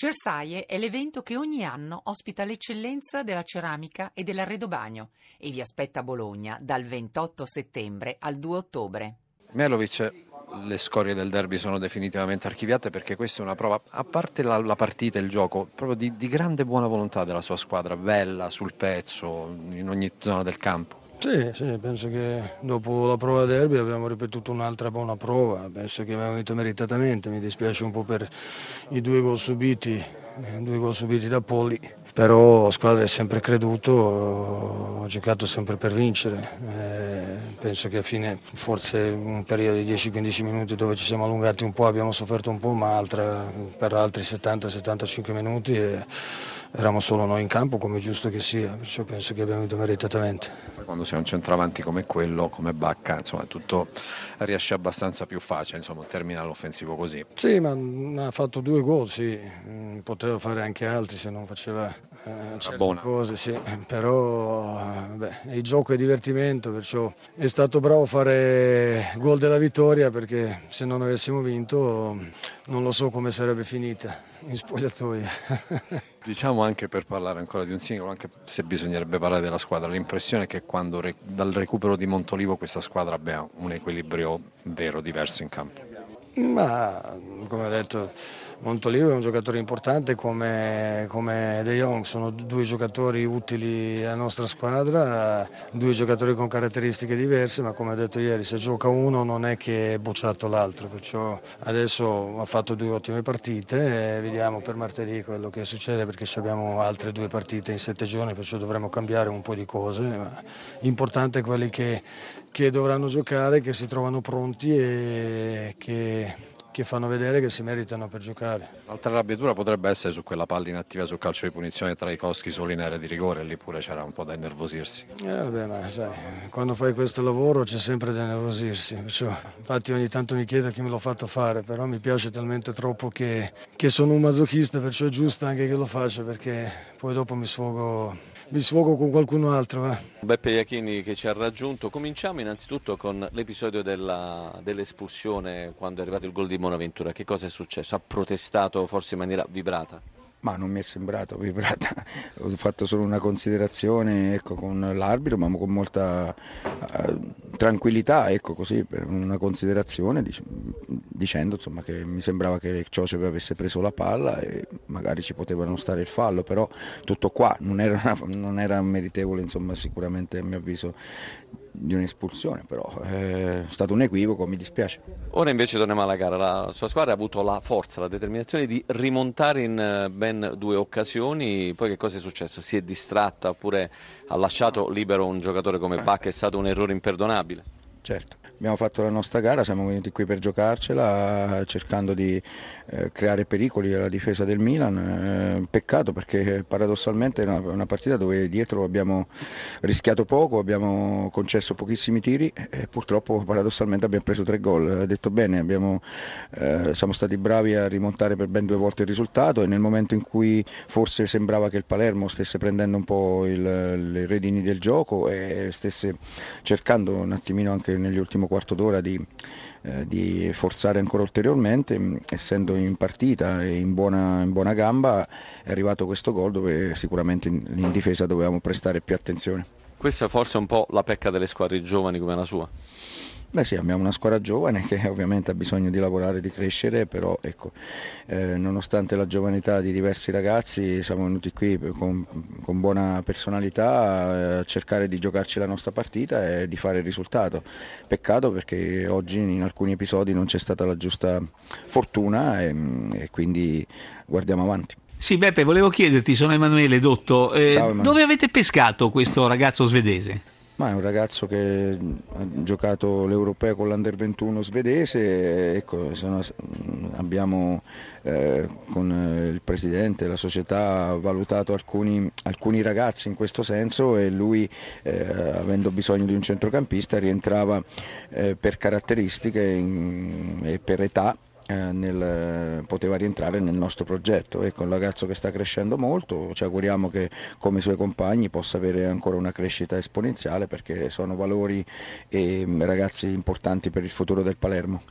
Cersaie è l'evento che ogni anno ospita l'eccellenza della ceramica e dell'arredobagno e vi aspetta a Bologna dal 28 settembre al 2 ottobre. Melovic, le scorie del derby sono definitivamente archiviate perché questa è una prova, a parte la, la partita e il gioco, proprio di, di grande buona volontà della sua squadra, bella, sul pezzo, in ogni zona del campo. Sì, sì, penso che dopo la prova derby abbiamo ripetuto un'altra buona prova, penso che abbiamo vinto meritatamente, mi dispiace un po' per i due gol subiti, due gol subiti da Poli, però la squadra è sempre creduto, ho giocato sempre per vincere, eh, penso che a fine forse un periodo di 10-15 minuti dove ci siamo allungati un po' abbiamo sofferto un po', ma altra, per altri 70-75 minuti eh, eravamo solo noi in campo come è giusto che sia, perciò penso che abbiamo vinto meritatamente quando sei un centravanti come quello, come Bacca, insomma tutto riesce abbastanza più facile, insomma un terminale offensivo così. Sì, ma ha fatto due gol, sì, mm, poteva fare anche altri se non faceva eh, certe cose, sì. però beh, il gioco è divertimento, perciò è stato bravo fare gol della vittoria perché se non avessimo vinto non lo so come sarebbe finita in spogliatoio. diciamo anche per parlare ancora di un singolo, anche se bisognerebbe parlare della squadra, l'impressione è che quando dal recupero di Montolivo questa squadra abbia un equilibrio vero, diverso in campo. Ma come ho detto Montolivo è un giocatore importante come, come, De Jong, sono due giocatori utili alla nostra squadra, due giocatori con caratteristiche diverse, ma come ho detto ieri se gioca uno non è che è bocciato l'altro, perciò adesso ha fatto due ottime partite e vediamo per martedì quello che succede perché abbiamo altre due partite in sette giorni, perciò dovremo cambiare un po' di cose, ma l'importante è quelli che, che dovranno giocare, che si trovano pronti e che che fanno vedere che si meritano per giocare. L'altra arrabbiatura potrebbe essere su quella palla inattiva sul calcio di punizione tra i Coschi solo in area di rigore, lì pure c'era un po' da innervosirsi. Eh, vabbè, ma sai, quando fai questo lavoro c'è sempre da innervosirsi, perciò, infatti ogni tanto mi chiedo chi me l'ho fatto fare, però mi piace talmente troppo che, che sono un masochista, perciò è giusto anche che lo faccia perché poi dopo mi sfogo mi sfogo con qualcun altro. Eh. Beppe Iachini che ci ha raggiunto. Cominciamo innanzitutto con l'episodio della, dell'espulsione quando è arrivato il gol di Bonaventura. Che cosa è successo? Ha protestato forse in maniera vibrata? Ma non mi è sembrato vibrata, ho fatto solo una considerazione ecco, con l'arbitro, ma con molta uh, tranquillità, ecco così, per una considerazione dic- dicendo insomma, che mi sembrava che Ciosep avesse preso la palla e magari ci poteva non stare il fallo, però tutto qua non era, una, non era meritevole insomma, sicuramente a mio avviso di un'espulsione, però è stato un equivoco, mi dispiace. Ora invece torniamo alla gara, la sua squadra ha avuto la forza, la determinazione di rimontare in eh, ben due occasioni, poi che cosa è successo? Si è distratta oppure ha lasciato libero un giocatore come Bach, è stato un errore imperdonabile? Certo abbiamo fatto la nostra gara, siamo venuti qui per giocarcela cercando di eh, creare pericoli alla difesa del Milan. Eh, peccato perché paradossalmente è una, partita dove dietro abbiamo rischiato poco, abbiamo concesso pochissimi tiri e purtroppo paradossalmente abbiamo preso tre gol. Ha detto bene, abbiamo, eh, siamo stati bravi a rimontare per ben due volte il risultato e nel momento in cui forse sembrava che il Palermo stesse prendendo un po' il, le redini del gioco e stesse cercando un attimino anche negli ultimi quarto d'ora di, eh, di forzare ancora ulteriormente, mm, essendo in partita e in buona, in buona gamba è arrivato questo gol dove sicuramente in, in difesa dovevamo prestare più attenzione. Questa è forse un po' la pecca delle squadre giovani come la sua? Beh sì, abbiamo una squadra giovane che ovviamente ha bisogno di lavorare, di crescere, però ecco, eh, nonostante la giovanità di diversi ragazzi siamo venuti qui con, con buona personalità eh, a cercare di giocarci la nostra partita e di fare il risultato. Peccato perché oggi in alcuni episodi non c'è stata la giusta fortuna e, e quindi guardiamo avanti. Sì, Beppe, volevo chiederti, sono Emanuele Dotto, eh, Ciao, Emanuele. dove avete pescato questo ragazzo svedese? Ma è un ragazzo che ha giocato l'Europeo con l'Under 21 svedese, ecco, abbiamo eh, con il presidente, la società, valutato alcuni, alcuni, ragazzi in questo senso e lui, eh, avendo bisogno di un centrocampista, rientrava eh, per caratteristiche in, e per età eh, nel, poteva rientrare nel nostro progetto. Ecco, un ragazzo che sta crescendo molto, ci auguriamo che come i suoi compagni possa avere ancora una crescita esponenziale perché sono valori e ragazzi importanti per il futuro del Palermo.